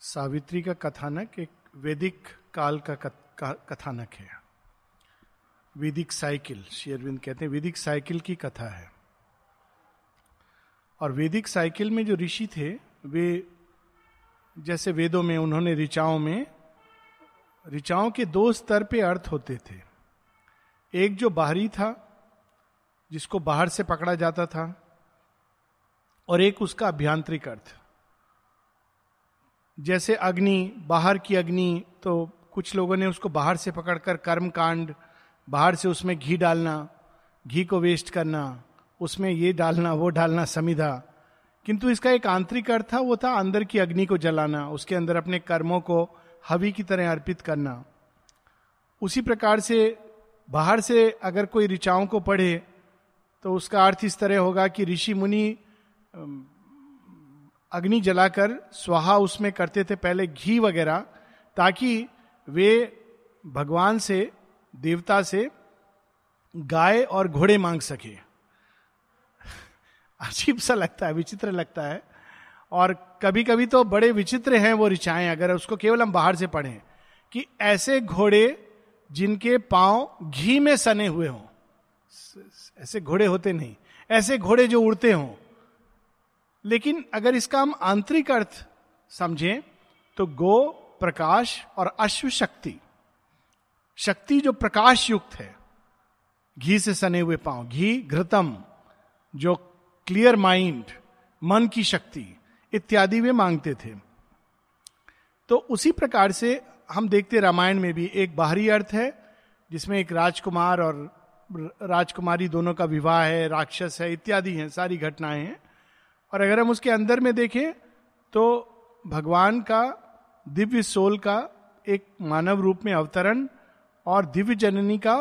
सावित्री का कथानक एक वैदिक काल का कथानक है। वैदिक साइकिल शेरविंद कहते हैं, वैदिक साइकिल की कथा है। और वैदिक साइकिल में जो ऋषि थे, वे जैसे वेदों में, उन्होंने ऋचाओं में, ऋचाओं के दो स्तर पे अर्थ होते थे। एक जो बाहरी था, जिसको बाहर से पकड़ा जाता था, और एक उसका अभ्यांतरिक अर्थ। जैसे अग्नि, बाहर की अग्नि तो कुछ लोगों ने उसको बाहर से पकड़कर कर्म कांड बाहर से उसमें घी डालना, घी को वेस्ट करना, उसमें ये डालना, वो डालना, समिधा। किंतु इसका एक आंतरिक अर्थ था, वो था अंदर की अग्नि को जलाना, उसके अंदर अपने कर्मों को हवि की तरह अर्पित करना। उसी प्रकार से बाहर से अगर कोई ऋचाओं को पढ़े तो उसका अर्थ इस तरह होगा कि ऋषि मुनि अग्नि जलाकर स्वाहा उसमें करते थे पहले घी वगैरह, ताकि वे भगवान से, देवता से गाय और घोड़े मांग सके। अजीब सा लगता है, विचित्र लगता है। और कभी कभी तो बड़े विचित्र हैं वो ऋचाएँ, अगर उसको केवल हम बाहर से पढ़ें, कि ऐसे घोड़े जिनके पाँव घी में सने हुए हों। ऐसे घोड़े होते नहीं, ऐसे घोड़े जो उड़ते हों। लेकिन अगर इसका हम आंतरिक अर्थ समझें तो गो, प्रकाश और अश्व शक्ति। शक्ति जो प्रकाश युक्त है, घी से सने हुए पाँव, घी, घृतम, जो क्लियर माइंड मन की शक्ति, इत्यादि वे मांगते थे। तो उसी प्रकार से हम देखते रामायण में भी एक बाहरी अर्थ है, जिसमें एक राजकुमार और राजकुमारी दोनों का विवाह है, राक्षस है, इत्यादि हैं, सारी घटनाएँ हैं। और अगर हम उसके अंदर में देखें तो भगवान का दिव्य सोल का एक मानव रूप में अवतरण और दिव्य जननी का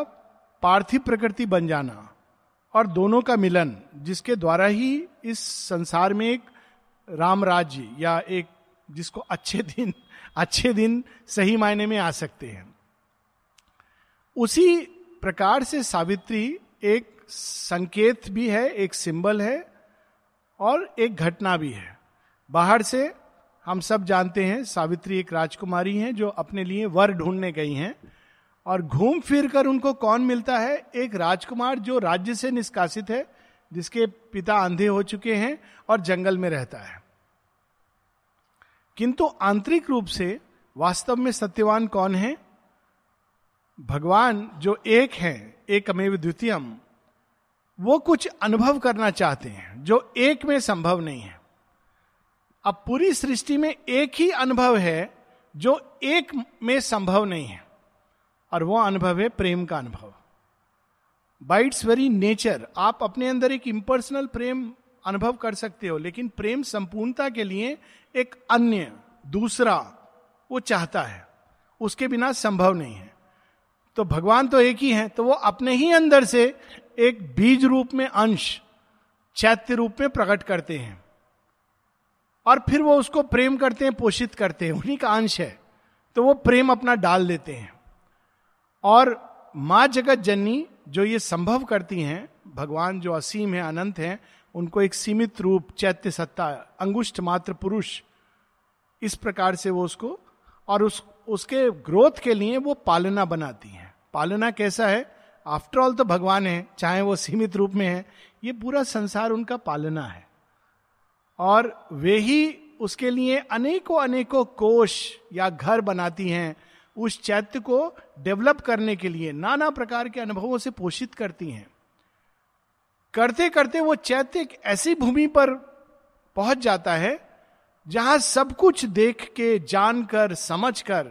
पार्थिव प्रकृति बन जाना और दोनों का मिलन, जिसके द्वारा ही इस संसार में एक राम राज्य या एक जिसको अच्छे दिन अच्छे दिन सही मायने में आ सकते हैं। उसी प्रकार से सावित्री एक संकेत भी है, एक सिंबल है और एक घटना भी है। बाहर से हम सब जानते हैं, सावित्री एक राजकुमारी हैं जो अपने लिए वर ढूँढने गई हैं और घूम फिर कर उनको कौन मिलता है? एक राजकुमार जो राज्य से निष्कासित है, जिसके पिता अंधे हो चुके हैं और जंगल में रहता है। किंतु आंतरिक रूप से वास्तव में सत्यवान कौन है? भगवान जो एक है एक अमेव द्वितीयम। वो कुछ अनुभव करना चाहते हैं, जो एक में संभव नहीं है। अब पूरी सृष्टि में एक ही अनुभव है, जो एक में संभव नहीं है। और वो अनुभव है प्रेम का अनुभव। बाइट्स वेरी नेचर आप अपने अंदर एक इम्पर्सनल प्रेम अनुभव कर सकते हो, लेकिन प्रेम संपूर्णता के लिए एक अन्य, दूसरा, वो चाहता है। उसके बिना संभव नहीं है। तो भगवान तो एक ही है तो वो अपने ही अंदर से एक बीज रूप में अंश चैत्य रूप में प्रकट करते हैं और फिर वो उसको प्रेम करते हैं, पोषित करते हैं। उन्हीं का अंश है। तो वो प्रेम अपना डाल देते हैं। और माँ जगत जननी जो ये संभव करती हैं, भगवान जो असीम है, अनंत है, उनको एक सीमित रूप चैत्य सत्ता अंगुष्ठ मात्र पुरुष, इस प्रकार से वो उसको, और उस, उसके ग्रोथ के लिए वो पालना बनाती हैं। पालना कैसा है? आफ्टर ऑल तो भगवान है, चाहे वो सीमित रूप में है, ये पूरा संसार उनका पालना है। और वे ही उसके लिए अनेकों अनेकों कोष या घर बनाती हैं, उस चैत्य को डेवलप करने के लिए, नाना प्रकार के अनुभवों से पोषित करती हैं। करते करते वो चैत्य एक ऐसी भूमि पर पहुँच जाता है, जहाँ सब कुछ देख के जानकर समझकर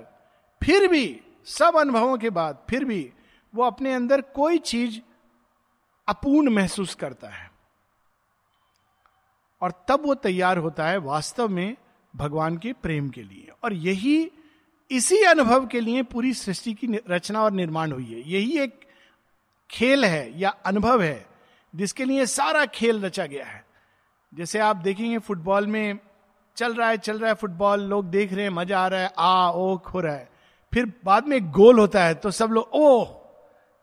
फिर भी, सब अनुभवों के बाद, फिर भी वो अपने अंदर कोई चीज़ अपूर्ण महसूस करता है। और तब वो तैयार होता है वास्तव में भगवान के प्रेम के लिए। और यही, इसी अनुभव के लिए पूरी सृष्टि की रचना और निर्माण हुई है। यही एक खेल है या अनुभव है, जिसके लिए सारा खेल रचा गया है। जैसे आप देखेंगे फुटबॉल में, चल रहा है, चल रहा है फुटबॉल, लोग देख रहे हैं, मज़ा आ रहा है, आ, ओ, खो रहा है। फिर बाद में गोल होता है तो सब लोग, ओह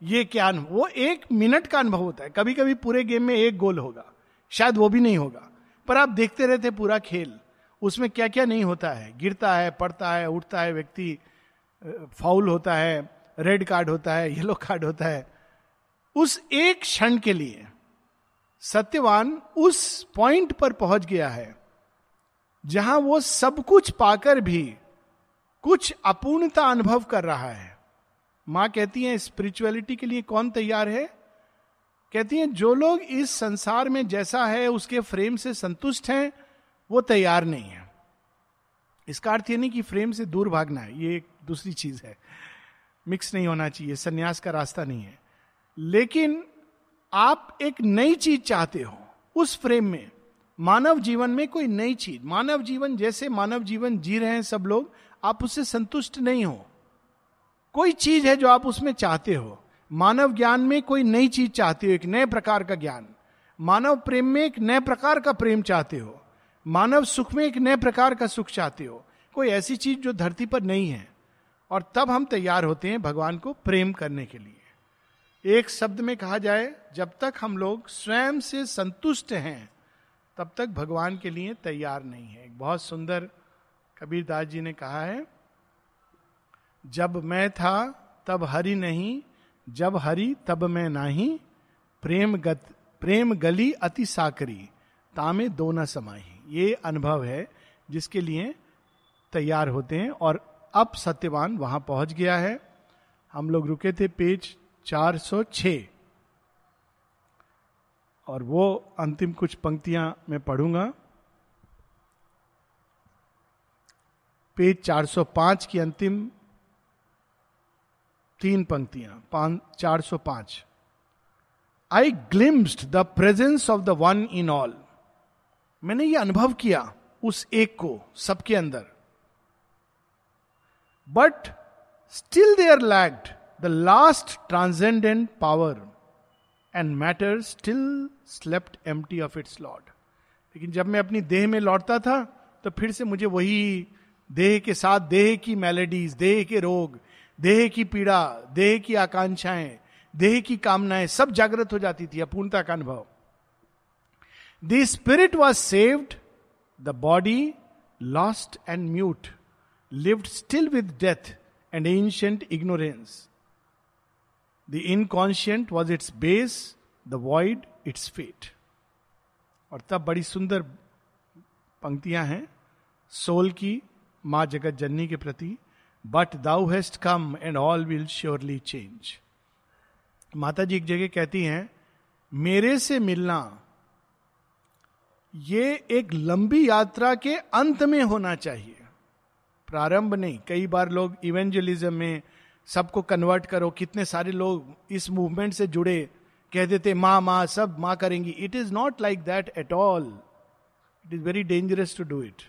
ये क्या अनुभव? वो एक मिनट का अनुभव होता है। कभी कभी पूरे गेम में एक गोल होगा। शायद वो भी नहीं होगा। पर आप देखते रहते पूरा खेल। उसमें क्या क्या नहीं होता है। गिरता है, पड़ता है, उठता है व्यक्ति, फाउल होता है, रेड कार्ड होता है, येलो कार्ड होता है। उस एक क्षण के लिए सत्यवान उस पॉइंट पर पहुँच गया है, जहाँ वो सब कुछ पाकर भी कुछ अपूर्णता अनुभव कर रहा है। माँ कहती है, स्पिरिचुअलिटी के लिए कौन तैयार है? कहती हैं, जो लोग इस संसार में जैसा है, उसके फ्रेम से संतुष्ट हैं, वो तैयार नहीं है. इसका अर्थ ये नहीं कि फ्रेम से दूर भागना है, ये एक दूसरी चीज़ है। मिक्स नहीं होना चाहिए, संन्यास का रास्ता नहीं है। लेकिन आप एक नई चीज़ चाहते हो, उस फ्रेम में। मानव जीवन में कोई नई चीज़, मानव जीवन जैसे मानव जीवन जी रहे हैं सब लोग, आप उससे संतुष्ट नहीं हो। कोई चीज़ है जो आप उसमें चाहते हो। मानव ज्ञान में कोई नई चीज़ चाहते हो, एक नए प्रकार का ज्ञान। मानव प्रेम में एक नए प्रकार का प्रेम चाहते हो। मानव सुख में एक नए प्रकार का सुख चाहते हो। कोई ऐसी चीज़ जो धरती पर नहीं है। और तब हम तैयार होते हैं भगवान को प्रेम करने के लिए। एक शब्द में कहा जाए, जब तक हम लोग स्वयं से संतुष्ट हैं, तब तक भगवान के लिए तैयार नहीं है। बहुत सुंदर कबीरदास जी ने कहा है जब मैं था, तब हरि नहीं, जब हरि, तब मैं नाही। प्रेम गत, प्रेम गली अति साकरी, तामे दो न समाही। ये अनुभव है, जिसके लिए तैयार होते हैं और अब सत्यवान वहाँ पहुँच गया है। हम लोग रुके थे पेज 406 और वो अंतिम कुछ पंक्तियाँ मैं पढ़ूँगा। पेज 405 की अंतिम तीन पंक्तियाँ चार सौ पाँच। I glimpsed the presence of the one in all मैंने ये अनुभव किया उस एक को, सबके अंदर। But still they are lagged the last transcendent power and matter still slept empty of its lord लेकिन जब मैं अपनी देह में लौटता था तो फिर से मुझे वही देह के साथ, देह की मेलेडीज देह के रोग देह की पीड़ा, देह की आकांक्षाएँ, देह की कामनाएँ सब जागृत हो जाती थी, अपूर्णता का अनुभव। The spirit was saved the body lost and mute lived still with death and ancient ignorance the inconscient was its base the void its fate और तब बड़ी सुंदर पंक्तियाँ हैं, सोल की माँ जगत जननी के प्रति। But thou hast come and all will surely change Mata ji एक जगह कहती हैं, मेरे से मिलना, ये एक लंबी यात्रा के अंत में होना चाहिए। प्रारंभ नहीं, कई बार लोग इवेंजलिज्म में सबको कन्वर्ट करो, कितने सारे लोग इस मूवमेंट से जुड़े, कह देते, माँ माँ, सब माँ करेंगी। It is not like that at all it is very dangerous to do it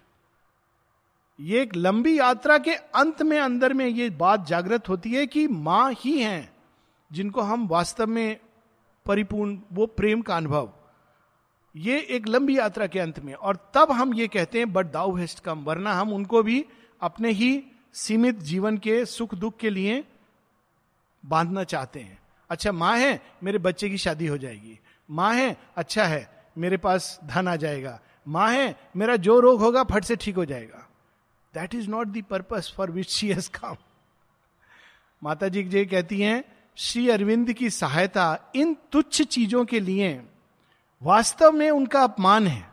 ये एक लंबी यात्रा के अंत में, अंदर में ये बात जागृत होती है कि माँ ही हैं जिनको हम वास्तव में परिपूर्ण, वो प्रेम का अनुभव। ये एक लंबी यात्रा के अंत में। और तब हम ये कहते हैं बट दाउ हेस्ट कम वरना हम उनको भी अपने ही सीमित जीवन के सुख दुख के लिए बांधना चाहते हैं। अच्छा माँ है, मेरे बच्चे की शादी हो जाएगी। माँ है अच्छा है, मेरे पास धन आ जाएगा। माँ है, मेरा जो रोग होगा फट से ठीक हो जाएगा। That is not the purpose for which she has come Mata ji ji कहती हैं, श्री अरविंद की सहायता इन तुच्छ चीज़ों के लिए वास्तव में उनका अपमान है।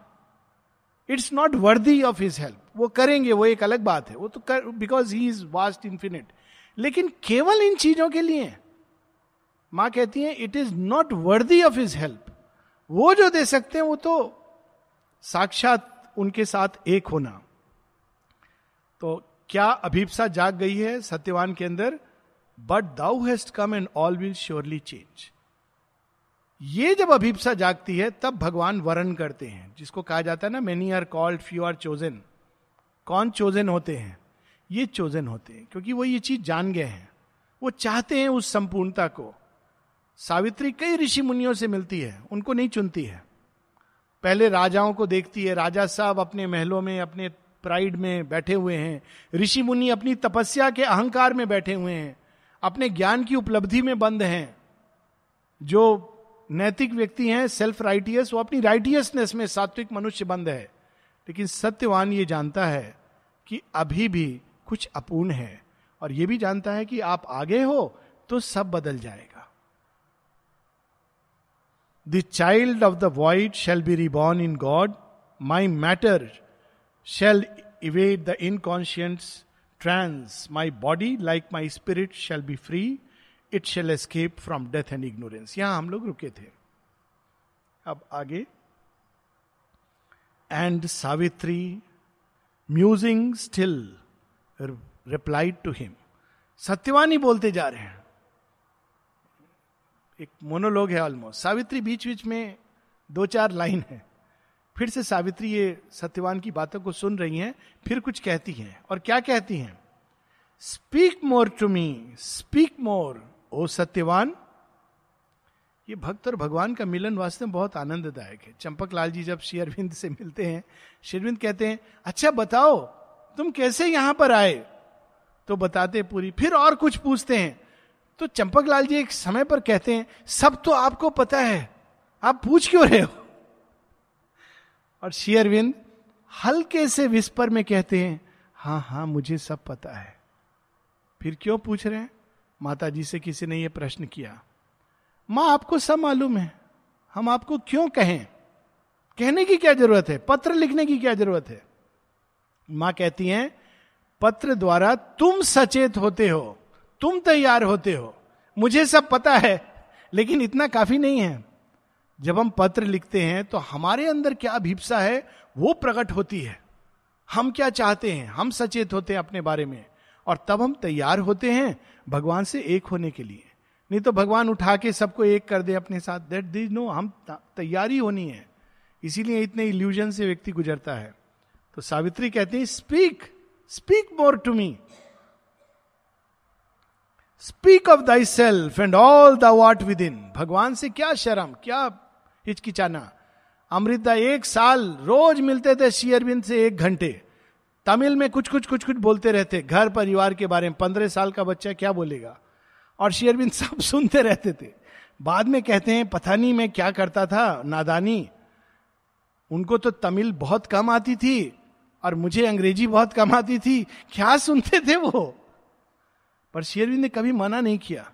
It's not worthy of his help वो करेंगे, वो एक अलग बात है। वो तो कर because he is vast infinite लेकिन केवल इन चीज़ों के लिए। माँ कहती है it is not worthy of his help वो जो दे सकते हैं, वो तो साक्षात उनके साथ एक होना। तो क्या अभिप्सा जाग गई है सत्यवान के अंदर? But thou hast come and all will surely change ये जब अभिप्सा जागती है, तब भगवान वरण करते हैं। जिसको कहा जाता है ना many are called few are chosen कौन चोजन होते हैं? ये चोजन होते हैं, क्योंकि वो ये चीज़ जान गए हैं। वो चाहते हैं उस संपूर्णता को। सावित्री कई ऋषि मुनियों से मिलती है, उनको नहीं चुनती है। पहले राजाओं को देखती है, राजा साहब अपने महलों में, अपने प्राइड में बैठे हुए हैं। ऋषि मुनि अपनी तपस्या के अहंकार में बैठे हुए हैं। अपने ज्ञान की उपलब्धि में बंद हैं। जो नैतिक व्यक्ति हैं सेल्फ राइटियस वो अपनी राइटियसनेस में सात्विक मनुष्य बंद है। लेकिन सत्यवान ये जानता है कि अभी भी कुछ अपूर्ण है। और ये भी जानता है कि आप आगे हो तो सब बदल जाएगा। The child of the void shall be reborn in God my matter shall evade the inconscience trance my body like my spirit shall be free it shall escape from death and ignorance यहाँ हम लोग रुके थे। अब आगे। And Savitri musing still replied to him Satyavan ही बोलते जा रहे हैं। एक मोनोलोग है ऑलमोस्ट सावित्री बीच बीच में दो चार लाइन है। फिर से सावित्री ये सत्यवान की बातों को सुन रही हैं, फिर कुछ कहती हैं। और क्या कहती हैं? Speak more to me speak more O Satyavan. ये भक्त और भगवान का मिलन वास्तव में बहुत आनंददायक है। चंपक लाल जी जब श्री अरविंद से मिलते हैं शेरविंद कहते हैं अच्छा बताओ, तुम कैसे यहाँ पर आए? तो बताते पूरी, फिर और कुछ पूछते हैं। तो चंपक लाल जी एक समय पर कहते हैं, सब तो आपको पता है, आप पूछ क्यों रहे हो? और श्री अरविंद हल्के से विस्पर में कहते हैं हाँ हाँ मुझे सब पता है। फिर क्यों पूछ रहे हैं? माता जी से किसी ने यह प्रश्न किया। माँ, आपको सब मालूम है। हम आपको क्यों कहें? कहने की क्या ज़रूरत है? पत्र लिखने की क्या ज़रूरत है? माँ कहती हैं, पत्र द्वारा तुम सचेत होते हो। तुम तैयार होते हो। मुझे सब पता है, लेकिन इतना काफ़ी नहीं है। जब हम पत्र लिखते हैं तो हमारे अंदर क्या अभिप्सा है, वो प्रकट होती है। हम क्या चाहते हैं? हम सचेत होते हैं अपने बारे में। और तब हम तैयार होते हैं भगवान से एक होने के लिए। नहीं तो भगवान उठा के सबको एक कर दे अपने साथ। दैट दिज नो हम तैयारी होनी है। इसीलिए इतने इल्यूजन से व्यक्ति गुजरता है। तो सावित्री कहते हैं speak speak more to me speak of thy self and all the what within इन भगवान से क्या शर्म, क्या हिचकिचाना। अमृता एक साल रोज मिलते थे शेयरबिंद से एक घंटे। तमिल में कुछ कुछ कुछ कुछ बोलते रहते। घर परिवार के बारे में पंद्रह साल का बच्चा क्या बोलेगा? और शेयरबिंद सब सुनते रहते थे। बाद में कहते हैं, पता नहीं मैं क्या करता था, नादानी। उनको तो तमिल बहुत कम आती थी और मुझे अंग्रेज़ी बहुत कम आती थी। क्या सुनते थे वो? पर शेरविंद ने कभी मना नहीं किया।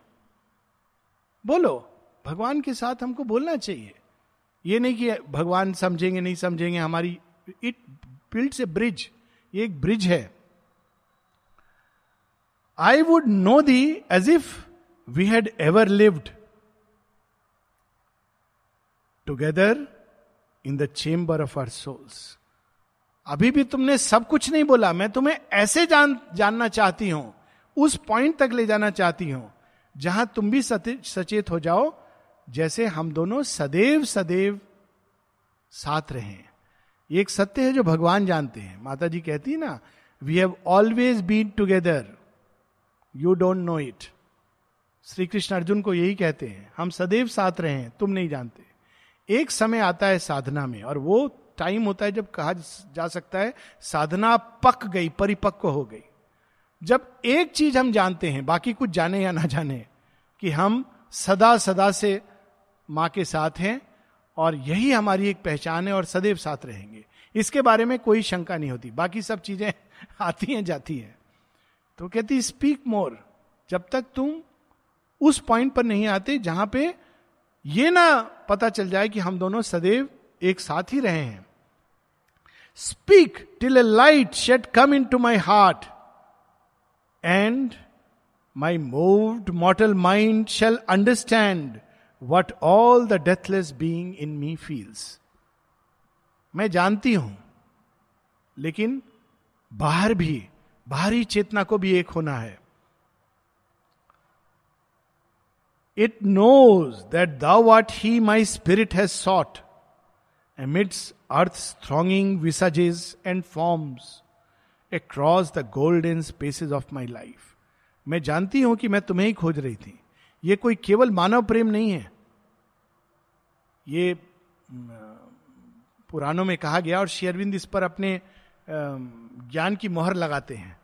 बोलो, भगवान के साथ हमको बोलना चाहिए। ये नहीं कि भगवान समझेंगे, नहीं समझेंगे, हमारी इट बिल्ड ए ब्रिज ये एक ब्रिज है। I would know thee as if we had ever lived together in the chamber of our souls अभी भी तुमने सब कुछ नहीं बोला, मैं तुम्हें ऐसे जान, जानना चाहती हूँ, उस पॉइंट तक ले जाना चाहती हूँ, जहाँ तुम भी सचेत हो जाओ जैसे हम दोनों सदैव सदैव साथ रहे। ये एक सत्य है जो भगवान जानते हैं। माता जी कहती है ना we have always been together you don't know it Shri Krishna Arjun को यही कहते हैं, हम सदैव साथ रहे हैं तुम नहीं जानते। एक समय आता है साधना में और वो टाइम होता है जब कहा जा सकता है, साधना पक गई, परिपक्व हो गई। जब एक चीज़ हम जानते हैं, बाकी कुछ जाने या ना जाने, कि हम सदा सदा से माँ के साथ हैं और यही हमारी एक पहचान है और सदैव साथ रहेंगे। इसके बारे में कोई शंका नहीं होती। बाकी सब चीज़ें आती हैं, जाती हैं। तो कहती स्पीक मोर। जब तक तुम उस पॉइंट पर नहीं आते जहाँ पे ये ना पता चल जाए कि हम दोनों सदैव एक साथ ही रहे हैं। Speak till a light shall come into my heart and my moved mortal mind shall understand what all the deathless being in me feels मैं जानती हूँ, लेकिन बाहर भी, बाहरी चेतना को भी एक होना है। It knows that thou art he my spirit has sought amidst earth thronging visages and forms cross the golden spaces of my life मैं जानती हूँ कि मैं तुम्हें ही खोज रही थी। ये कोई केवल मानव प्रेम नहीं है। ये पुराणों में कहा गया और शेयरविंद इस पर अपने ज्ञान की मोहर लगाते हैं।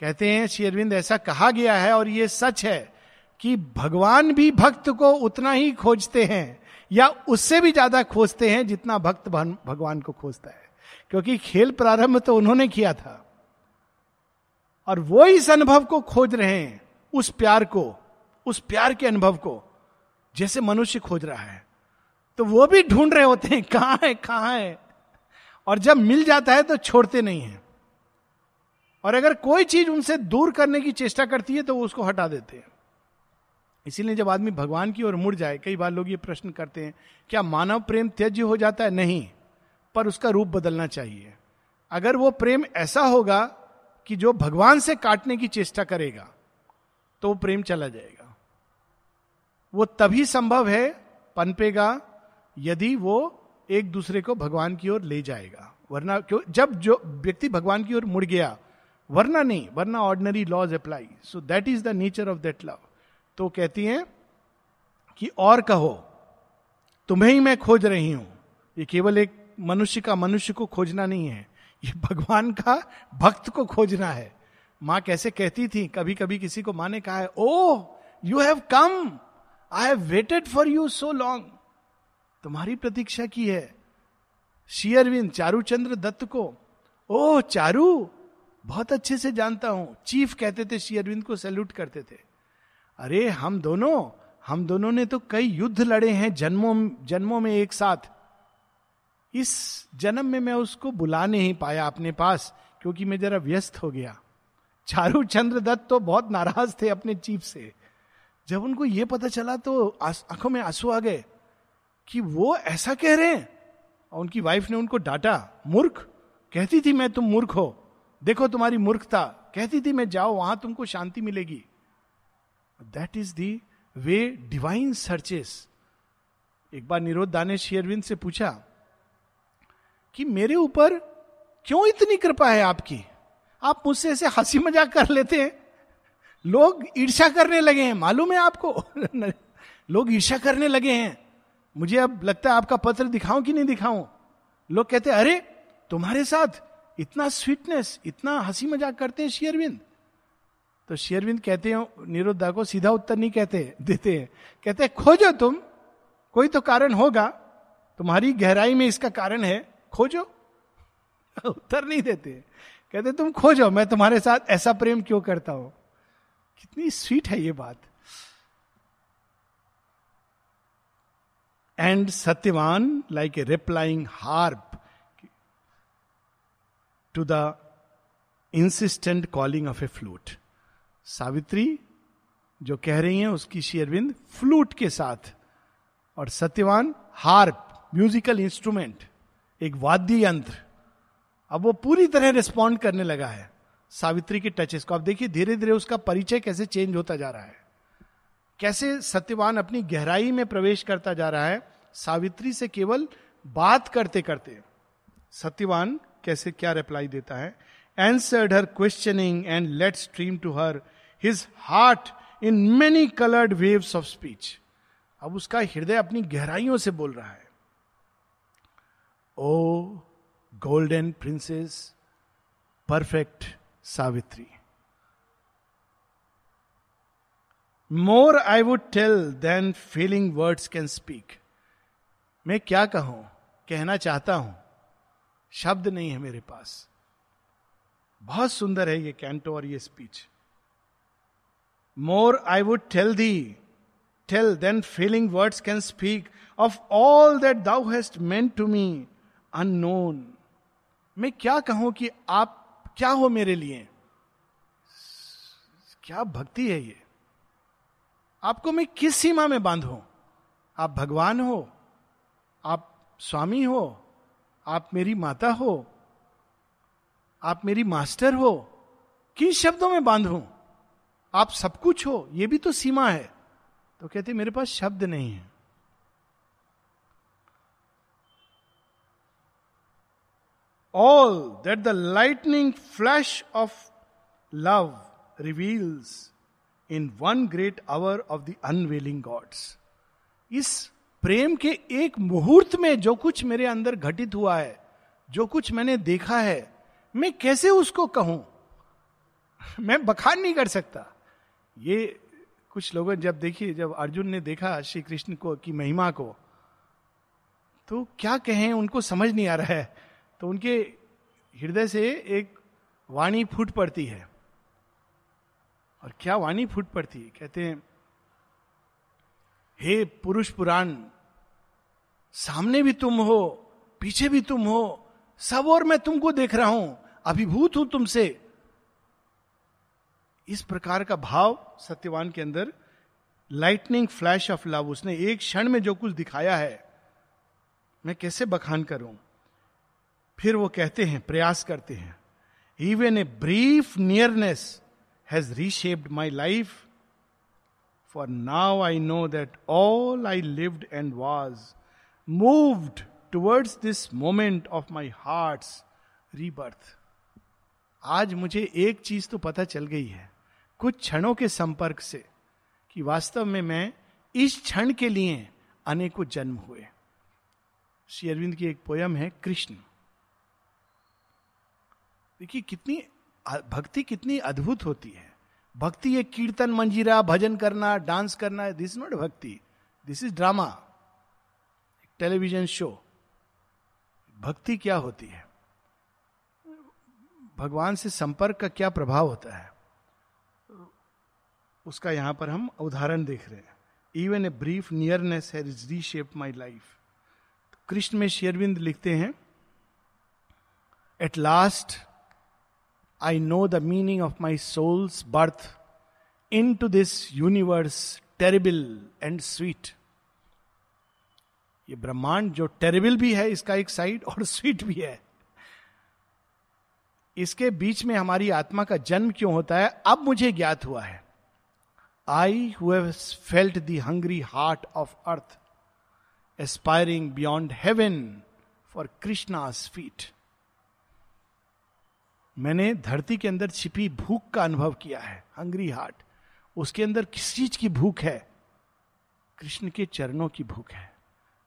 कहते हैं शेयरविंद ऐसा कहा गया है और ये सच है कि भगवान भी भक्त को उतना ही खोजते हैं या उससे भी ज़्यादा खोजते हैं जितना भक्त भगवान को खोजता है। क्योंकि खेल प्रारंभ तो उन्होंने किया था और वो इस अनुभव को खोज रहे हैं, उस प्यार को। उस प्यार के अनुभव को, जैसे मनुष्य खोज रहा है। तो वो भी ढूंढ रहे होते हैं, कहाँ है कहाँ है? और जब मिल जाता है तो छोड़ते नहीं है। और अगर कोई चीज़ उनसे दूर करने की चेष्टा करती है तो वो उसको हटा देते हैं। इसीलिए जब आदमी भगवान की ओर मुड़ जाए, कई बार लोग ये प्रश्न करते हैं, क्या मानव प्रेम त्यज्य हो जाता है? नहीं, पर उसका रूप बदलना चाहिए। अगर वो प्रेम ऐसा होगा कि जो भगवान से काटने की चेष्टा करेगा तो वो प्रेम चला जाएगा। वो तभी संभव है पनपेगा यदि वो एक दूसरे को भगवान की ओर ले जाएगा। वरना क्यों? जब जो व्यक्ति भगवान की ओर मुड़ गया, वरना नहीं, वरना ordinary laws apply so that is the nature of that love तो कहती हैं कि और कहो, तुम्हें ही मैं खोज रही हूँ। ये केवल एक मनुष्य का मनुष्य को खोजना नहीं है, ये भगवान का भक्त को खोजना है। माँ कैसे कहती थी कभी कभी किसी को माँ ने कहा है O you have come I have waited for you so long तुम्हारी प्रतीक्षा की है। शेयरविंद चारूचंद्र दत्त को ओ चारू, बहुत अच्छे से जानता हूँ। चीफ कहते थे शेयरविंद को सैल्यूट करते थे। अरे, हम दोनों हम दोनों ने तो कई युद्ध लड़े हैं, जन्मों जन्मों में एक साथ। इस जन्म में मैं उसको बुला नहीं पाया अपने पास, क्योंकि मैं जरा व्यस्त हो गया। चारू चंद्र दत्त तो बहुत नाराज़ थे अपने चीफ से। जब उनको यह पता चला तो आँखों में आँसू आ गए कि वो ऐसा कह रहे हैं। और उनकी वाइफ ने उनको डांटा, मूर्ख, कहती थी मैं तुम मूर्ख हो। देखो तुम्हारी मूर्खता, कहती थी मैं जाओ, वहाँ तुमको शांति मिलेगी। That is the way divine searches एक बार निरोध दाने शेयरविंद से पूछा कि मेरे ऊपर क्यों इतनी कृपा है आपकी? आप मुझसे ऐसे हँसी मज़ाक कर लेते हैं। लोग ईर्षा करने लगे हैं, मालूम है आपको? लोग ईर्षा करने लगे हैं। मुझे अब लगता है आपका पत्र दिखाऊँ कि नहीं दिखाऊँ? लोग कहते हैं, अरे, तुम्हारे साथ इतना स्वीटनेस इतना हँसी मज़ाक करते हैं शेयरविंद। तो शेयरविंद कहते हैं निरुद्धा को सीधा उत्तर नहीं कहते, देते हैं। कहते हैं, खोजो तुम, कोई तो कारण होगा। तुम्हारी गहराई में इसका कारण है, खोजो। उत्तर नहीं देते। कहते तुम खोजो, मैं तुम्हारे साथ ऐसा प्रेम क्यों करता हूँ? कितनी स्वीट है ये बात। And Satyavan like a replying harp to the insistent calling of a flute Savitri जो कह रही हैं, उसकी शेयरविंद फ्लूट के साथ। और सत्यवान हार्प म्यूजिकल इंस्ट्रूमेंट एक वाद्य यंत्र। अब वो पूरी तरह रिस्पॉन्ड करने लगा है। सावित्री के टचेस को। अब देखिए धीरे धीरे उसका परिचय कैसे चेंज होता जा रहा है। कैसे सत्यवान अपनी गहराई में प्रवेश करता जा रहा है, सावित्री से केवल बात करते करते सत्यवान कैसे क्या रिप्लाई देता है? Answered her questioning and let stream to her his heart in many coloured waves of speech अब उसका हृदय अपनी गहराइयों से बोल रहा है। O golden princess, perfect Savitri. More I would tell than feeling words can speak मैं क्या कहूँ? कहना चाहता हूँ। शब्द नहीं है मेरे पास। बहुत सुंदर है ये कैंटो और ये speech more I would tell the tale than feeling words can speak of all that thou hast meant to me unknown मैं क्या कहूँ कि आप क्या हो मेरे लिए? क्या भक्ति है ये? आपको मैं किस सीमा में बांधू? आप भगवान हो? आप स्वामी हो? आप मेरी माता हो? आप मेरी मास्टर हो? किन शब्दों में बांधू? आप सब कुछ हो? ये भी तो सीमा है। तो कहते मेरे पास शब्द नहीं है। All that the lightning flash of love reveals in one great hour of the unveiling gods इस प्रेम के एक मुहूर्त में जो कुछ मेरे अंदर घटित हुआ है, जो कुछ मैंने देखा है, मैं कैसे उसको कहूँ? मैं बखान नहीं कर सकता। ये कुछ लोगों जब देखिए जब अर्जुन ने देखा श्री कृष्ण को की महिमा को तो क्या कहें, उनको समझ नहीं आ रहा है। तो उनके हृदय से एक वाणी फूट पड़ती है। और क्या वाणी फूट पड़ती है? कहते हैं, हे पुरुष पुराण, सामने भी तुम हो, पीछे भी तुम हो, सब और मैं तुमको देख रहा हूँ, अभिभूत हूँ तुमसे। इस प्रकार का भाव सत्यवान के अंदर लाइटनिंग फ्लैश ऑफ़ लव उसने एक क्षण में जो कुछ दिखाया है, मैं कैसे बखान करूँ? फिर वो कहते हैं, प्रयास करते हैं even a brief nearness has reshaped my life for now I know that all I lived and was moved towards this moment of my heart rebirth आज मुझे एक चीज़ तो पता चल गई है, कुछ क्षणों के संपर्क से, कि वास्तव में मैं इस क्षण के लिए अनेकों जन्म हुए। श्री अरविंद की एक पोयम है, कृष्ण। देखिए, कितनी भक्ति कितनी अद्भुत होती है। भक्ति एक कीर्तन, मंजीरा, भजन करना, डांस करना दिस नॉट भक्ति। This is drama television show भक्ति क्या होती है? भगवान से संपर्क का क्या प्रभाव होता है? उसका यहाँ पर हम उदाहरण देख रहे हैं। Even a brief nearness reshape my life Krishna में शेरविंद लिखते हैं at last I know the meaning of my soul's birth into this universe terrible and sweet ये ब्रह्मांड जो टेरिबल भी है, इसका एक साइड और स्वीट भी है। इसके बीच में हमारी आत्मा का जन्म क्यों होता है? अब मुझे ज्ञात हुआ है। I who felt the hungry heart of earth aspiring beyond heaven for Krishna's feet मैंने धरती के अंदर छिपी भूख का अनुभव किया है हंग्री हार्ट उसके अंदर किस चीज़ की भूख है? कृष्ण के चरणों की भूख है,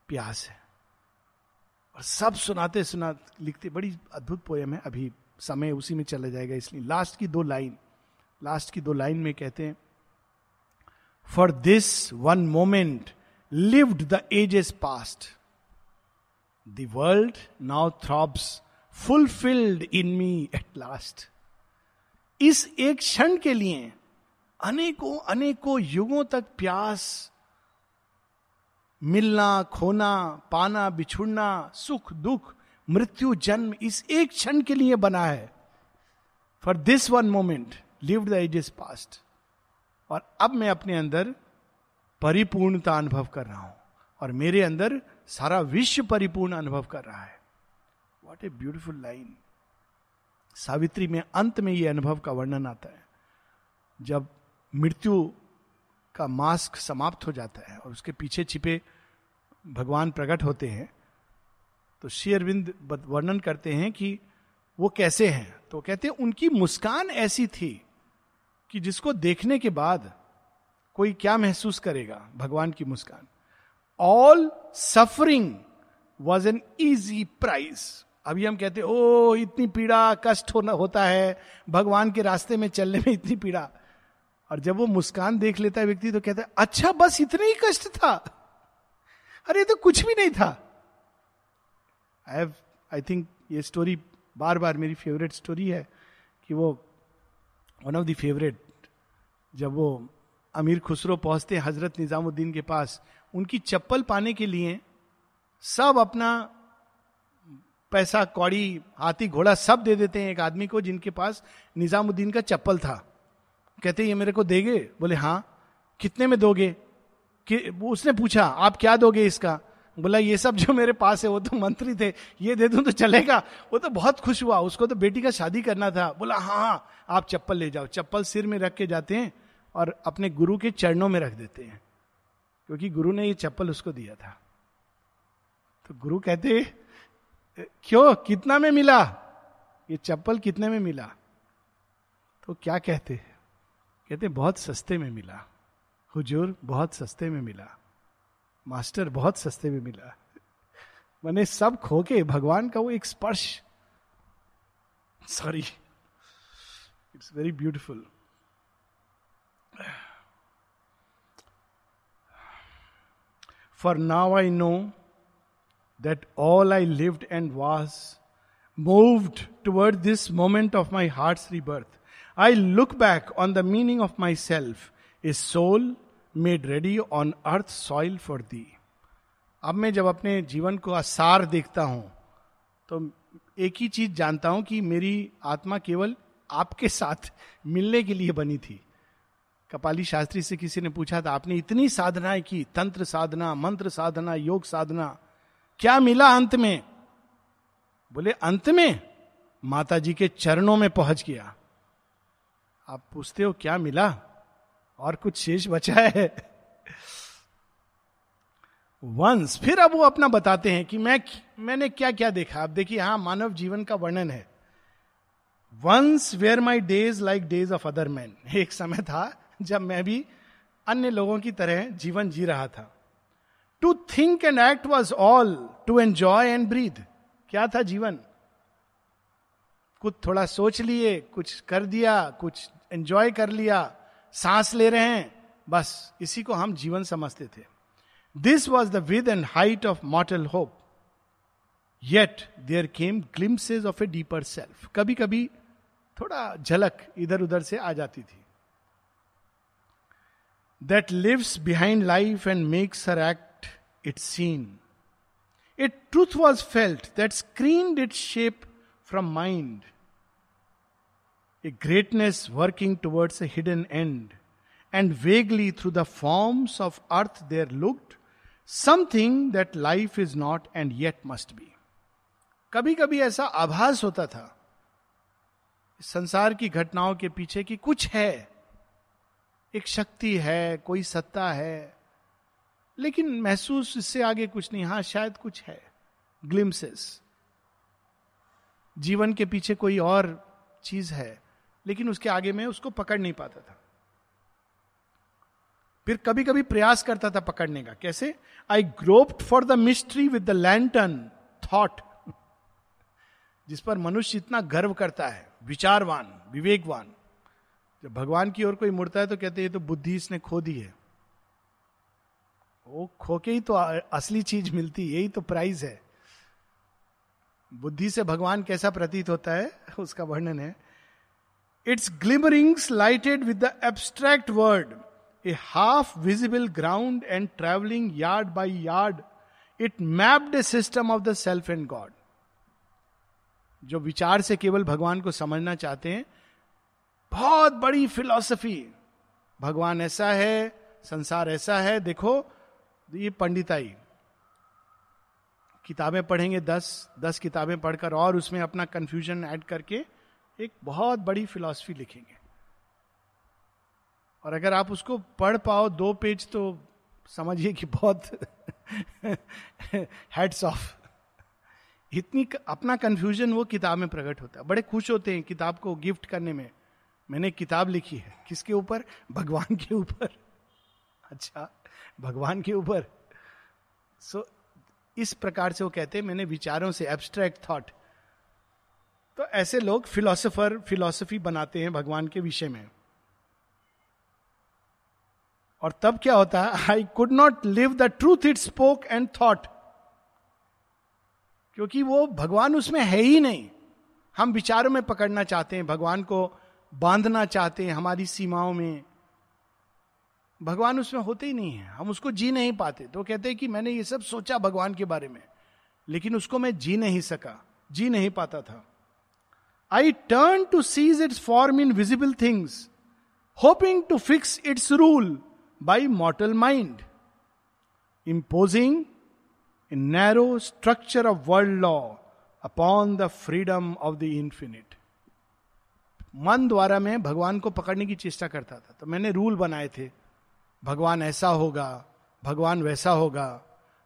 प्यास है। और सब सुनाते सुना लिखते, बड़ी अद्भुत पोयम है। अभी समय उसी में चला जाएगा, इसलिए लास्ट की दो लाइन लास्ट की दो लाइन में कहते हैं for this one moment lived the ages past the world now throbs fulfilled in me at last इस एक क्षण के लिए अनेकों अनेकों युगों तक प्यास, मिलना, खोना, पाना, बिछुड़ना, सुख, दुख, मृत्यु, जन्म इस एक क्षण के लिए बना है। For this one moment live the ages past और अब मैं अपने अंदर परिपूर्णता अनुभव कर रहा हूँ। और मेरे अंदर सारा विश्व परिपूर्ण अनुभव कर रहा है। What a beautiful line Savitri में अंत में यह अनुभव का वर्णन आता है। जब मृत्यु का मास्क समाप्त हो जाता है और उसके पीछे छिपे भगवान प्रकट होते हैं तो श्री अरविंद वर्णन करते हैं कि वो कैसे हैं? तो कहते हैं, उनकी मुस्कान ऐसी थी कि जिसको देखने के बाद कोई क्या महसूस करेगा? भगवान की मुस्कान. All suffering was an easy price अभी हम कहते, ओ, इतनी पीड़ा, कष्ट होना, होता है, भगवान के रास्ते में चलने में इतनी पीड़ा। और जब वो मुस्कान देख लेता है व्यक्ति तो कहता है अच्छा बस इतना ही कष्ट था। अरे तो कुछ भी नहीं था। आई हैव आई थिंक ये स्टोरी बार बार मेरी फेवरेट स्टोरी है कि वो वन ऑफ़ द फेवरेट जब वो अमीर खुसरो पहुँचते हज़रत निजामुद्दीन के पास, उनकी चप्पल पाने के लिए सब अपना पैसा, कौड़ी, हाथी, घोड़ा सब दे देते हैं एक आदमी को जिनके पास निजामुद्दीन का चप्पल था। कहते ये मेरे को देगे? बोले हाँ। कितने में दोगे? कि उसने पूछा, आप क्या दोगे इसका? बोला, ये सब जो मेरे पास है, वो तो मंत्री थे, ये दे दूँ तो चलेगा। वो तो बहुत खुश हुआ, उसको तो बेटी का शादी करना था। बोला हाँ हाँ आप चप्पल ले जाओ। चप्पल सिर में रख के जाते हैं और अपने गुरु के चरणों में रख देते हैं, क्योंकि गुरु ने ये चप्पल उसको दिया था। तो गुरु कहते क्यों? कितना में मिला? ये चप्पल कितने में मिला? तो क्या कहते कहते बहुत सस्ते में मिला। हुजूर, बहुत सस्ते में मिला। मास्टर, बहुत सस्ते में मिला। मैंने सब खो के भगवान का वो एक स्पर्श। Sorry it's very beautiful for now I know that all I lived and was toward this moment of my heart rebirth I look back on the meaning of my self a soul made ready on earth soil for the अब मैं जब अपने जीवन को असार देखता हूँ तो एक ही चीज़ जानता हूँ कि मेरी आत्मा केवल आपके साथ मिलने के लिए बनी थी। कपाली शास्त्री से किसी ने पूछा था, आपने इतनी साधनाएँ की, तंत्र साधना, मंत्र साधना, योग साधना क्या मिला अंत में? बोले, अंत में माता जी के चरणों में पहुँच गया। आप पूछते हो, क्या मिला? और कुछ शेष बचा है? वंस फिर अब वो अपना बताते हैं कि मैं, मैंने क्या क्या देखा। आप देखिए, यहाँ मानव जीवन का वर्णन है। Once were my days like days of other men. एक समय था जब मैं भी अन्य लोगों की तरह जीवन जी रहा था। To think and act was all to enjoy and breathe क्या था जीवन? कुछ थोड़ा सोच लिए, कुछ कर दिया, कुछ एंजॉय कर लिया, सांस ले रहे हैं, बस इसी को हम जीवन समझते थे। This was the width and height of mortal hope yet there came glimpses of a deeper self कभी कभी थोड़ा झलक इधर उधर से आ जाती थी। That lives behind life and makes her act it scene it truth was felt that screen it shape from mind a greatness working towards a hidden end and vaguely through the forms of earth there looked something that life is not and yet must be कभी कभी ऐसा आभास होता था संसार की घटनाओं के पीछे कि कुछ है, एक शक्ति है, कोई सत्ता है लेकिन महसूस इससे आगे कुछ नहीं, हाँ, शायद कुछ है। ग्लिम्सेस जीवन के पीछे कोई और चीज़ है, लेकिन उसके आगे में उसको पकड़ नहीं पाता था। फिर कभी कभी प्रयास करता था पकड़ने का। कैसे? I groped for the mystery with the lantern thought जिस पर मनुष्य इतना गर्व करता है, विचारवान, विवेकवान। जब भगवान की ओर कोई मुड़ता है तो कहते हैं, ये तो बुद्धि इसने खो दी है। वो खो के ही तो असली चीज़ मिलती, यही तो प्राइज है। बुद्धि से भगवान कैसा प्रतीत होता है, उसका वर्णन है। Its glimmerings lighted with the abstract word a half visible ground and travelling yard by yard it mapped a system of the self and God जो विचार से केवल भगवान को समझना चाहते हैं, बहुत बड़ी फिलॉसफी भगवान ऐसा है, संसार ऐसा है, देखो ये पंडिताई किताबें पढ़ेंगे दस दस किताबें पढ़कर और उसमें अपना कंफ्यूजन ऐड करके एक बहुत बड़ी फिलॉसफी लिखेंगे। और अगर आप उसको पढ़ पाओ दो पेज तो समझिए कि बहुत हेड्स ऑफ़ इतनी अपना कंफ्यूजन वो किताब में प्रकट होता है। बड़े खुश होते हैं किताब को गिफ्ट करने में। मैंने किताब लिखी है। किसके ऊपर? भगवान के ऊपर। अच्छा। भगवान के ऊपर। सो so, इस प्रकार से वो कहते हैं मैंने विचारों से एब्स्ट्रैक्ट थॉट तो ऐसे लोग फिलोसोफर फिलोसफी बनाते हैं भगवान के विषय में। और तब क्या होता है I could not live the truth it spoke and thought क्योंकि वो भगवान उसमें है ही नहीं। हम विचारों में पकड़ना चाहते हैं भगवान को बांधना चाहते हैं हमारी सीमाओं में। भगवान उसमें होते ही नहीं है। हम उसको जी नहीं पाते। तो कहते हैं कि मैंने ये सब सोचा भगवान के बारे में, लेकिन उसको मैं जी नहीं सका, जी नहीं पाता था। I turn to seize its form in visible things hoping to fix its rule by mortal mind imposing in narrow structure of world law upon the freedom of the infinite मन द्वारा मैं भगवान को पकड़ने की चेष्टा करता था। तो मैंने रूल बनाए थे। भगवान ऐसा होगा, भगवान वैसा होगा,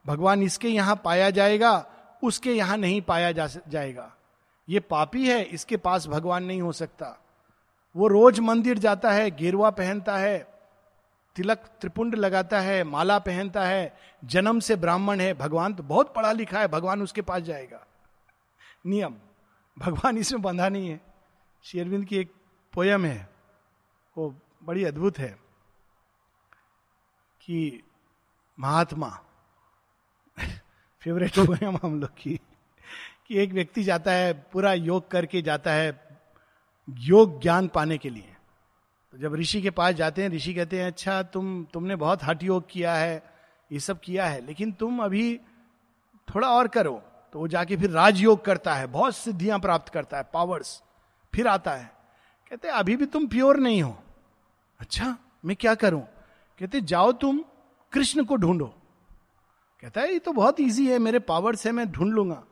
भगवान इसके यहाँ पाया जाएगा, उसके यहाँ नहीं पाया जा जाएगा। ये पापी है, इसके पास भगवान नहीं हो सकता। वो रोज मंदिर जाता है, गेरुआ पहनता है, तिलक त्रिपुंड लगाता है, माला पहनता है, जन्म से ब्राह्मण है, भगवान तो बहुत पढ़ा लिखा है, भगवान उसके पास जाएगा। नियम, भगवान इसमें बंधा नहीं है। शेरविंद की एक पोयम है, वो बड़ी अद्भुत है। कि महात्मा, फेवरेट पोयम हम लोग की, कि एक व्यक्ति जाता है, पूरा योग करके जाता है, योग ज्ञान पाने के लिए। तो जब ऋषि के पास जाते हैं, ऋषि कहते हैं अच्छा तुम, तुमने बहुत हठ योग किया है, ये सब किया है, लेकिन तुम अभी थोड़ा और करो। तो वो जाके फिर राजयोग करता है, बहुत सिद्धियाँ प्राप्त करता है पावर्स फिर आता है। कहते अभी भी तुम प्योर नहीं हो। अच्छा मैं क्या करूँ? कहते, जाओ तुम, कृष्ण को ढूंढो। कहता है, ये तो बहुत इजी है, मेरे पावर से मैं ढूंढ लूँगा।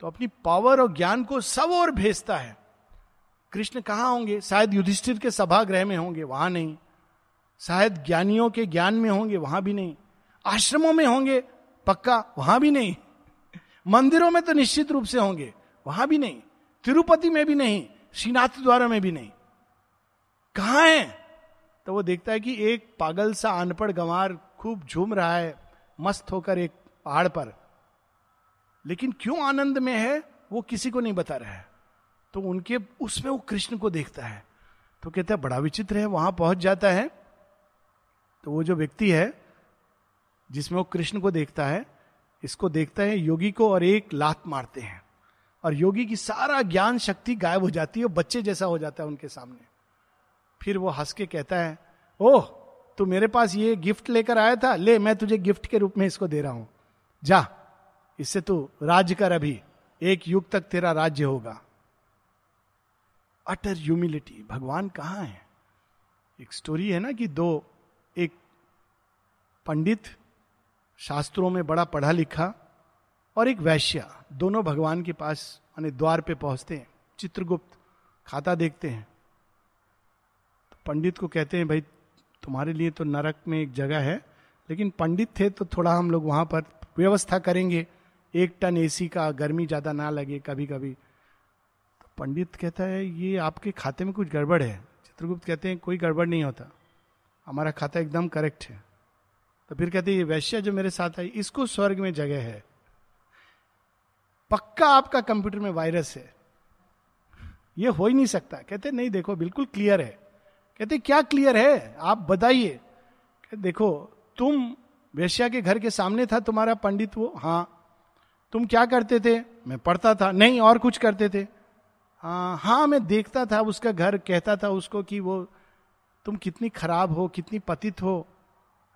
तो अपनी पावर और ज्ञान को सब और भेजता है। कृष्ण कहाँ होंगे? शायद युधिष्ठिर के सभागृह में होंगे, वहाँ नहीं। शायद ज्ञानियों के ज्ञान में होंगे, वहाँ भी नहीं। आश्रमों में होंगे, पक्का, वहाँ भी नहीं। मंदिरों में तो निश्चित रूप से होंगे, वहाँ भी नहीं। तिरुपति में भी नहीं, श्रीनाथ द्वारा में भी नहीं। कहा है? तो वो देखता है कि एक पागल सा अनपढ़ गंवार खूब झूम रहा है, मस्त होकर एक पहाड़ पर। लेकिन क्यों आनंद में है, वो किसी को नहीं बता रहा है। तो उनके, उसमें वो कृष्ण को देखता है। तो कहता है, बड़ा विचित्र है, वहाँ पहुँच जाता है। तो वो जो व्यक्ति है, जिसमें वो कृष्ण को देखता है, इसको देखता है, योगी को और एक लात मारते हैं। और योगी की सारा ज्ञान शक्ति गायब हो जाती है बच्चे जैसा हो जाता है उनके सामने। फिर वो हंस के कहता है, ओह, तू मेरे पास ये गिफ्ट लेकर आया था, ले, मैं तुझे गिफ्ट के रूप में इसको दे रहा हूँ। जा, इससे तू राज्य कर अभी, एक युग तक तेरा राज्य होगा। अटर ह्यूमिलिटी भगवान कहाँ है? एक स्टोरी है ना कि दो, एक पंडित शास्त्रों में बड़ा पढ़ा लिखा और एक वैश्या, दोनों भगवान के पास यानी द्वार पे पहुँचते हैं, चित्रगुप्त, खाता देखते हैं। पंडित को कहते हैं, भाई, तुम्हारे लिए तो नरक में एक जगह है, लेकिन पंडित थे तो थोड़ा हम लोग वहाँ पर व्यवस्था करेंगे। एक टन एसी का गर्मी ज़्यादा ना लगे कभी कभी तो पंडित कहता है, ये आपके खाते में कुछ गड़बड़ है। चित्रगुप्त कहते हैं, कोई गड़बड़ नहीं होता। हमारा खाता एकदम करेक्ट है। तो फिर कहते हैं, ये वैश्य जो मेरे साथ है इसको स्वर्ग में जगह है। पक्का आपका कंप्यूटर में वायरस है। ये हो ही नहीं सकता। कहते नहीं, देखो, बिल्कुल क्लियर है। कहते, क्या क्लियर है? आप बताइए. देखो, तुम वेश्या के घर के सामने था तुम्हारा पंडित वो? हाँ. तुम क्या करते थे? मैं पढ़ता था. नहीं, और कुछ करते थे? हाँ हाँ मैं देखता था उसका घर, कहता था उसको कि वो, तुम कितनी खराब हो, कितनी पतित हो।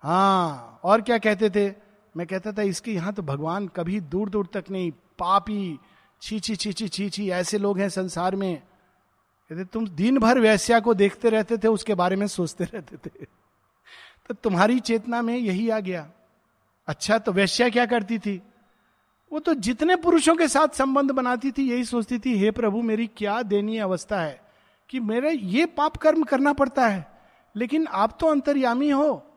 हाँ और क्या कहते थे? मैं कहता था, इसके यहाँ तो भगवान कभी दूर दूर तक नहीं, पापी छी छी छी छी छी छी ऐसे लोग हैं संसार में। कहते, तुम दिन भर वैश्या को देखते रहते थे, उसके बारे में सोचते रहते थे। तो तुम्हारी चेतना में यही आ गया। अच्छा तो वैश्या क्या करती थी? वो तो जितने पुरुषों के साथ संबंध बनाती थी, यही सोचती थी, हे प्रभु, मेरी क्या दयनीय अवस्था है कि मेरे ये पाप कर्म करना पड़ता है, लेकिन आप तो अंतर्यामी हो।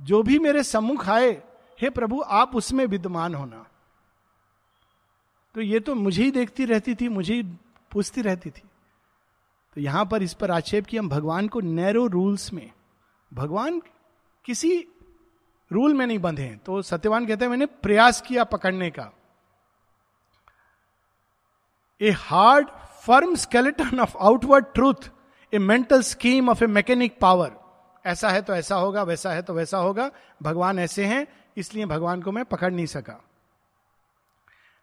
जो भी मेरे सम्मुख आए, हे प्रभु, आप उसमें विद्यमान होना। तो ये तो मुझे ही देखती रहती थी, मुझे ही पूछती रहती थी। तो यहाँ पर इस पर आक्षेप कि हम भगवान को नैरो रूल्स में, भगवान किसी रूल में नहीं बंधे हैं। तो सत्यवान कहते हैं, मैंने प्रयास किया पकड़ने का। A hard firm skeleton of outward truth a mental scheme of a mechanic power ऐसा है तो ऐसा होगा, वैसा है तो वैसा होगा। भगवान ऐसे हैं, इसलिए भगवान को मैं पकड़ नहीं सका।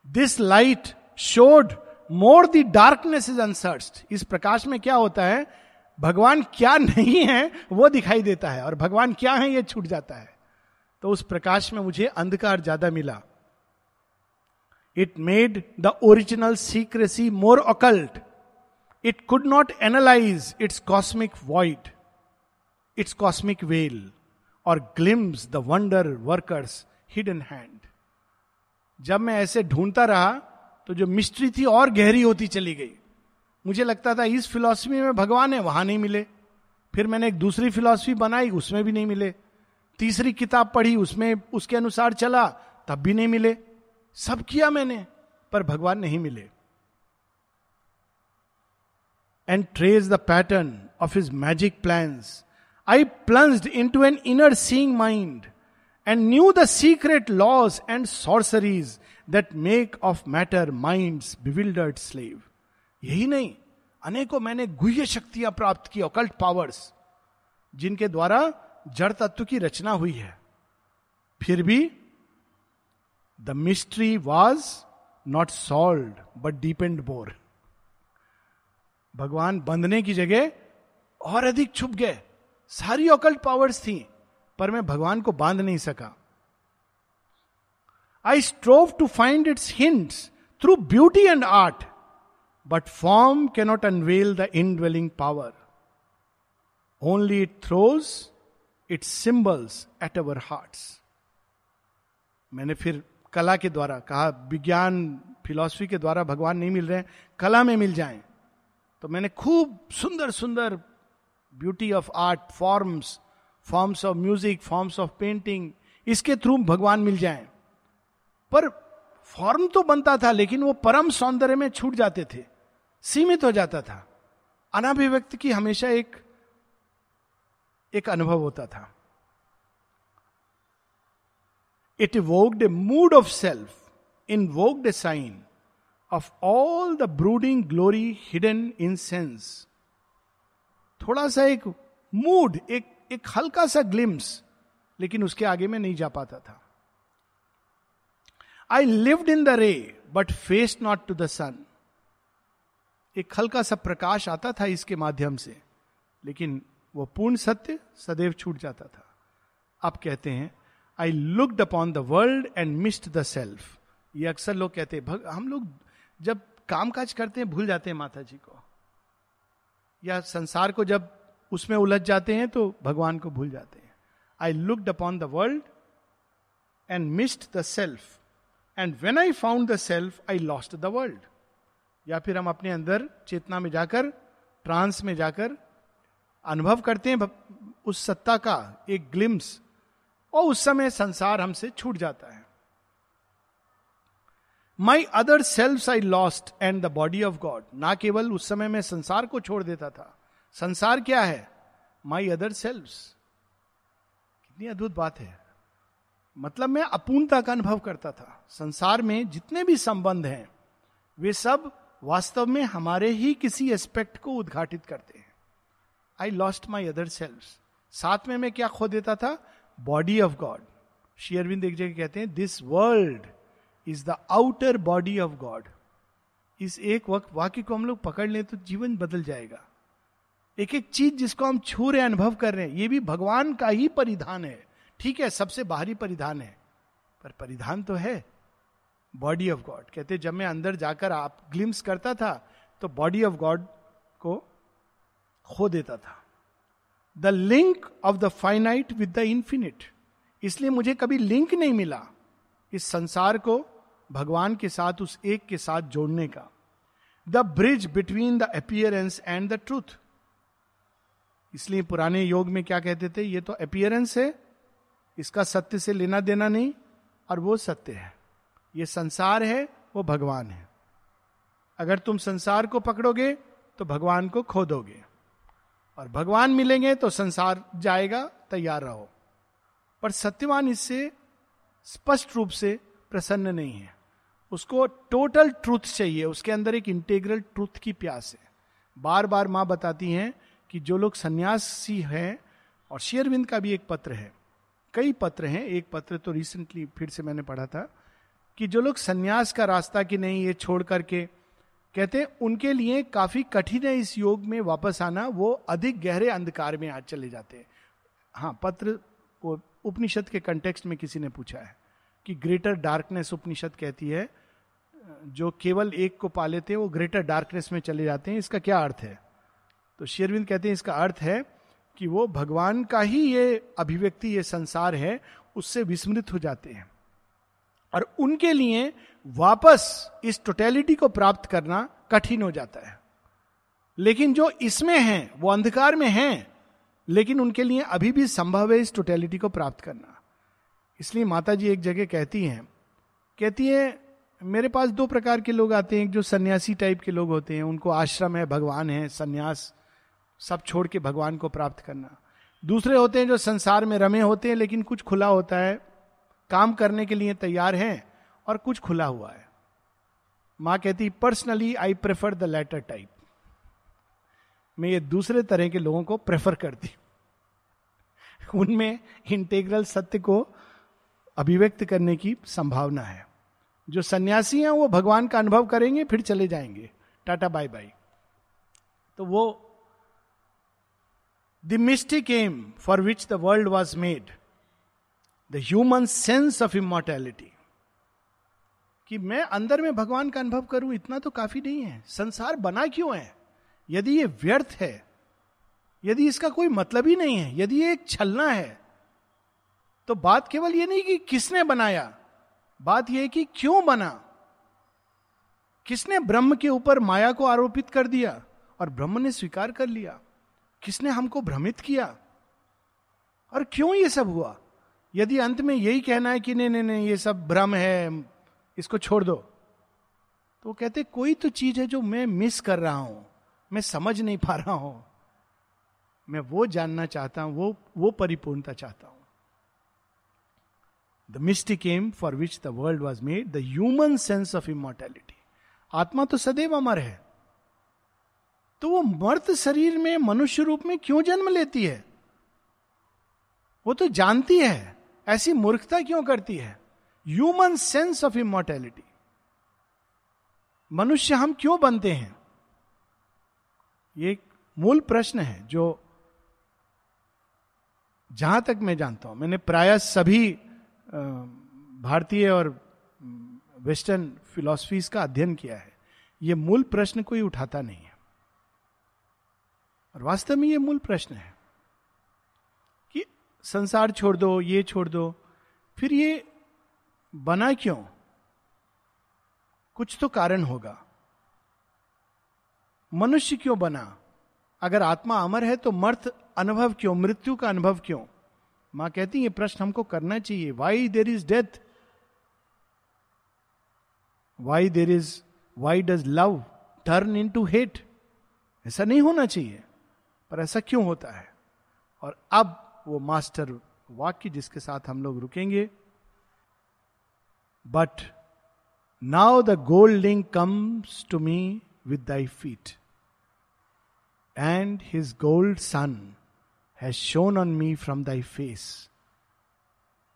This light showed more the darkness is unsearched इस प्रकाश में क्या होता है? भगवान क्या नहीं है, वो दिखाई देता है। और भगवान क्या है, ये छूट जाता है। तो उस प्रकाश में मुझे अंधकार ज़्यादा मिला। It made the original secrecy more occult it could not analyse its cosmic void its cosmic veil और glimpse the wonder workers hidden hand जब मैं ऐसे ढूंढता रहा तो जो मिस्ट्री थी और गहरी होती चली गई। मुझे लगता था इस फिलॉसफी में भगवान है, वहाँ नहीं मिले। फिर मैंने एक दूसरी फिलॉसफी बनाई, उसमें भी नहीं मिले। तीसरी किताब पढ़ी, उसमें उसके अनुसार चला, तब भी नहीं मिले। सब किया मैंने, पर भगवान नहीं मिले। And trace the pattern of his magic plan I I into an inner seeing mind. And knew the secret laws and sorceries that make of matter mind bewildered slave. यही नहीं, अनेकों मैंने गुह्य शक्तियाँ प्राप्त की ऑकल्ट पावर्स जिनके द्वारा जड़ तत्व की रचना हुई है। फिर भी the mystery was not solve but deep and bore भगवान बंधने की जगह और अधिक छुप गए। सारी ऑकल्ट पावर्स थी। पर मैं भगवान को बाँध नहीं सका। I strove to find its hints through beauty and art but form cannot unveil the indwelling power only it throws its symbols at our hearts मैंने फिर कला के द्वारा कहा, विज्ञान फिलॉसफी के द्वारा भगवान नहीं मिल रहे हैं, कला में मिल जाएँ। तो मैंने खूब सुंदर सुंदर beauty of art forms forms of music forms of painting इसके थ्रू भगवान मिल जाए। पर फॉर्म तो बनता था, लेकिन वो परम सौंदर्य में छूट जाते थे, सीमित हो जाता था। अनाभिव्यक्त की हमेशा एक एक अनुभव होता था। It woke a mood of self invoked a sign of all the brooding glory hidden in sense थोड़ा सा एक मूड एक एक हल्का सा ग्लिम्स, लेकिन उसके आगे में नहीं जा पाता था। I lived in the ray but face not to the sun एक हल्का सा प्रकाश आता था इसके माध्यम से, लेकिन वो पूर्ण सत्य सदैव छूट जाता था। आप कहते हैं I looked upon the world and missed the self ये अक्सर लोग कहते हैं हम लोग जब काम काज करते हैं, भूल जाते हैं माता जी को। या संसार को जब उसमें उलझ जाते हैं तो भगवान को भूल जाते हैं। I looked upon the world and missed the self and when I found the self I lost the world या फिर हम अपने अंदर चेतना में जाकर ट्रांस में जाकर अनुभव करते हैं उस सत्ता का एक ग्लिम्स और उस समय संसार हमसे छूट जाता है। My other self I lost and the body of God ना केवल उस समय में संसार को छोड़ देता था संसार क्या है? माई अदर सेल्फ कितनी अद्भुत बात है। मतलब मैं अपूर्णता का अनुभव करता था। संसार में जितने भी संबंध हैं, वे सब वास्तव में हमारे ही किसी एस्पेक्ट को उद्घाटित करते हैं। I lost my other self साथ में मैं क्या खो देता था? बॉडी ऑफ़ गॉड शेयरविंद एक जगह कहते हैं this world is the outer body of God इस एक वक्त वाक्य को हम लोग पकड़ लें तो जीवन बदल जाएगा। एक एक चीज़ जिसको हम छू रहे अनुभव कर रहे हैं, ये भी भगवान का ही परिधान है। ठीक है, सबसे बाहरी परिधान है। पर परिधान तो है। बॉडी ऑफ़ गॉड कहते, जब मैं अंदर जाकर आप ग्लिम्स करता था तो बॉडी ऑफ़ गॉड को खो देता था। The link of the finite with the infinite इसलिए मुझे कभी लिंक नहीं मिला इस संसार को भगवान के साथ, उस एक के साथ जोड़ने का। The bridge between the appearance and the truth इसलिए पुराने योग में क्या कहते थे? ये तो अपियरेंस है, इसका सत्य से लेना देना नहीं, और वो सत्य है। ये संसार है, वो भगवान है। अगर तुम संसार को पकड़ोगे तो भगवान को खो दोगे और भगवान मिलेंगे तो संसार जाएगा, तैयार रहो। पर सत्यवान इससे स्पष्ट रूप से प्रसन्न नहीं है। उसको टोटल ट्रूथ चाहिए, उसके अंदर एक इंटेग्रल ट्रूथ की प्यास है। बार बार माँ बताती हैं कि जो लोग सन्यासी हैं, और शेयरविंद का भी एक पत्र है, कई पत्र हैं। एक पत्र तो रिसेंटली फिर से मैंने पढ़ा था कि जो लोग सन्यास का रास्ता कि नहीं, ये छोड़ करके, कहते हैं, उनके लिए काफ़ी कठिन है इस योग में वापस आना, वो अधिक गहरे अंधकार में आज चले जाते हैं। हाँ पत्र को उपनिषद के कंटेक्स्ट में किसी ने पूछा है कि ग्रेटर डार्कनेस उपनिषद कहती है, जो केवल एक को पा लेते हैं वो ग्रेटर डार्कनेस में चले जाते हैं। इसका क्या अर्थ है? तो शेरविंद कहते हैं, इसका अर्थ है कि वो भगवान का ही ये अभिव्यक्ति, ये संसार है, उससे विस्मृत हो जाते हैं। और उनके लिए वापस इस टोटेलिटी को प्राप्त करना कठिन हो जाता है। लेकिन जो इसमें हैं, वो अंधकार में हैं, लेकिन उनके लिए अभी भी संभव है इस टोटेलिटी को प्राप्त करना। इसलिए माता जी एक जगह कहती हैं, कहती है, मेरे पास दो प्रकार के लोग आते हैं, एक जो सन्यासी टाइप के लोग होते हैं, उनको आश्रम है, भगवान है, सन्यास सब छोड़ के भगवान को प्राप्त करना। दूसरे होते हैं जो संसार में रमे होते हैं, लेकिन कुछ खुला होता है, काम करने के लिए तैयार हैं और कुछ खुला हुआ है। माँ कहती personally I prefer the latter type मैं ये दूसरे तरह के लोगों को प्रेफर करती उनमें इंटेग्रल सत्य को अभिव्यक्त करने की संभावना है। जो सन्यासी हैं, वो भगवान का अनुभव करेंगे, फिर चले जाएँगे। टाटा बाय बाय तो वो the mystic aim for which the world was made the human sense of immortality कि मैं अंदर में भगवान का अनुभव करूँ, इतना तो काफ़ी नहीं है। संसार बना क्यों है? यदि ये व्यर्थ है, यदि इसका कोई मतलब ही नहीं है, यदि ये एक छलना है तो बात केवल ये नहीं कि किसने बनाया, बात यह कि क्यों बना? किसने ब्रह्म के ऊपर माया को आरोपित कर दिया और ब्रह्म ने स्वीकार कर लिया? किसने हमको भ्रमित किया? और क्यों ये सब हुआ? यदि अंत में यही कहना है कि नहीं नहीं नहीं, ये सब भ्रम है, इसको छोड़ दो। तो वो कहते, कोई तो चीज़ है जो मैं मिस कर रहा हूँ, मैं समझ नहीं पा रहा हूँ। मैं वो जानना चाहता हूँ, वो वो परिपूर्णता चाहता हूँ। The mystic aim for which the world was made the human sense of immortality आत्मा तो सदैव अमर है। तो वो मर्त शरीर में, मनुष्य रूप में क्यों जन्म लेती है? वो तो जानती है, ऐसी मूर्खता क्यों करती है? ह्यूमन सेंस ऑफ़ इमोर्टैलिटी मनुष्य हम क्यों बनते हैं? ये मूल प्रश्न है, जो जहाँ तक मैं जानता हूँ। मैंने प्राय सभी भारतीय और वेस्टर्न फिलोसफीज का अध्ययन किया है। यह मूल प्रश्न कोई उठाता नहीं है। और वास्तव में ये मूल प्रश्न है कि संसार छोड़ दो, ये छोड़ दो, फिर ये बना क्यों? कुछ तो कारण होगा। मनुष्य क्यों बना? अगर आत्मा अमर है तो मर्थ अनुभव क्यों? मृत्यु का अनुभव क्यों? माँ कहती है प्रश्न हमको करना चाहिए। Why there is death why there is why does love turn into hate ऐसा नहीं होना चाहिए। पर ऐसा क्यों होता है? और अब वो मास्टर वाक्य जिसके साथ हम लोग रुकेंगे। But now the gold golden comes to me with thy feet and his gold sun has shone on me from thy face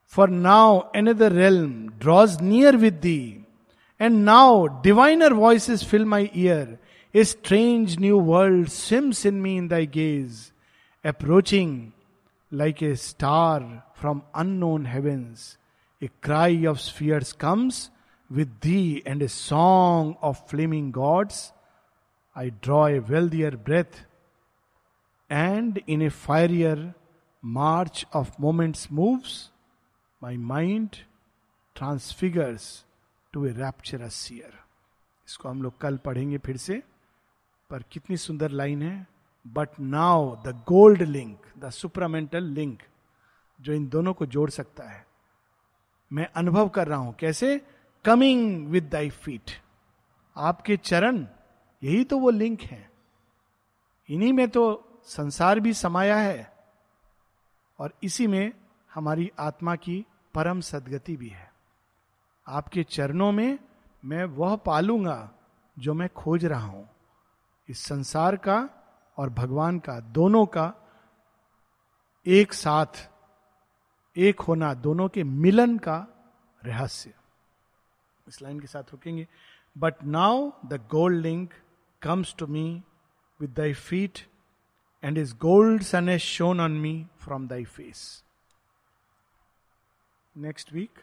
for now another realm draws near with thee and now diviner voice is fill my ear a strange new world seems in me in thy gaze approaching like a star from unknown heavens a cry of spheres comes with thee and a song of flaming gods I draw a wealthier breath and in a fire fierier march of moments moves my mind transfigures to a rapturous seer इसको हम लोग कल पढ़ेंगे फिर से। पर कितनी सुंदर लाइन है। But now the gold link the supramental link जो इन दोनों को जोड़ सकता है। मैं अनुभव कर रहा हूँ, कैसे? कमिंग विद दाई फीट आपके चरण, यही तो वो लिंक है। इन्हीं में तो संसार भी समाया है। और इसी में हमारी आत्मा की परम सदगति भी है। आपके चरणों में मैं वह पालूँगा जो मैं खोज रहा हूँ। इस संसार का और भगवान का, दोनों का एक साथ, एक होना, दोनों के मिलन का रहस्य। इस लाइन के साथ रुकेंगे। But now the gold link comes to me with thy feet and is gold sun has shone on me from thy face next week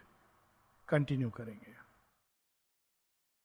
continue करेंगे।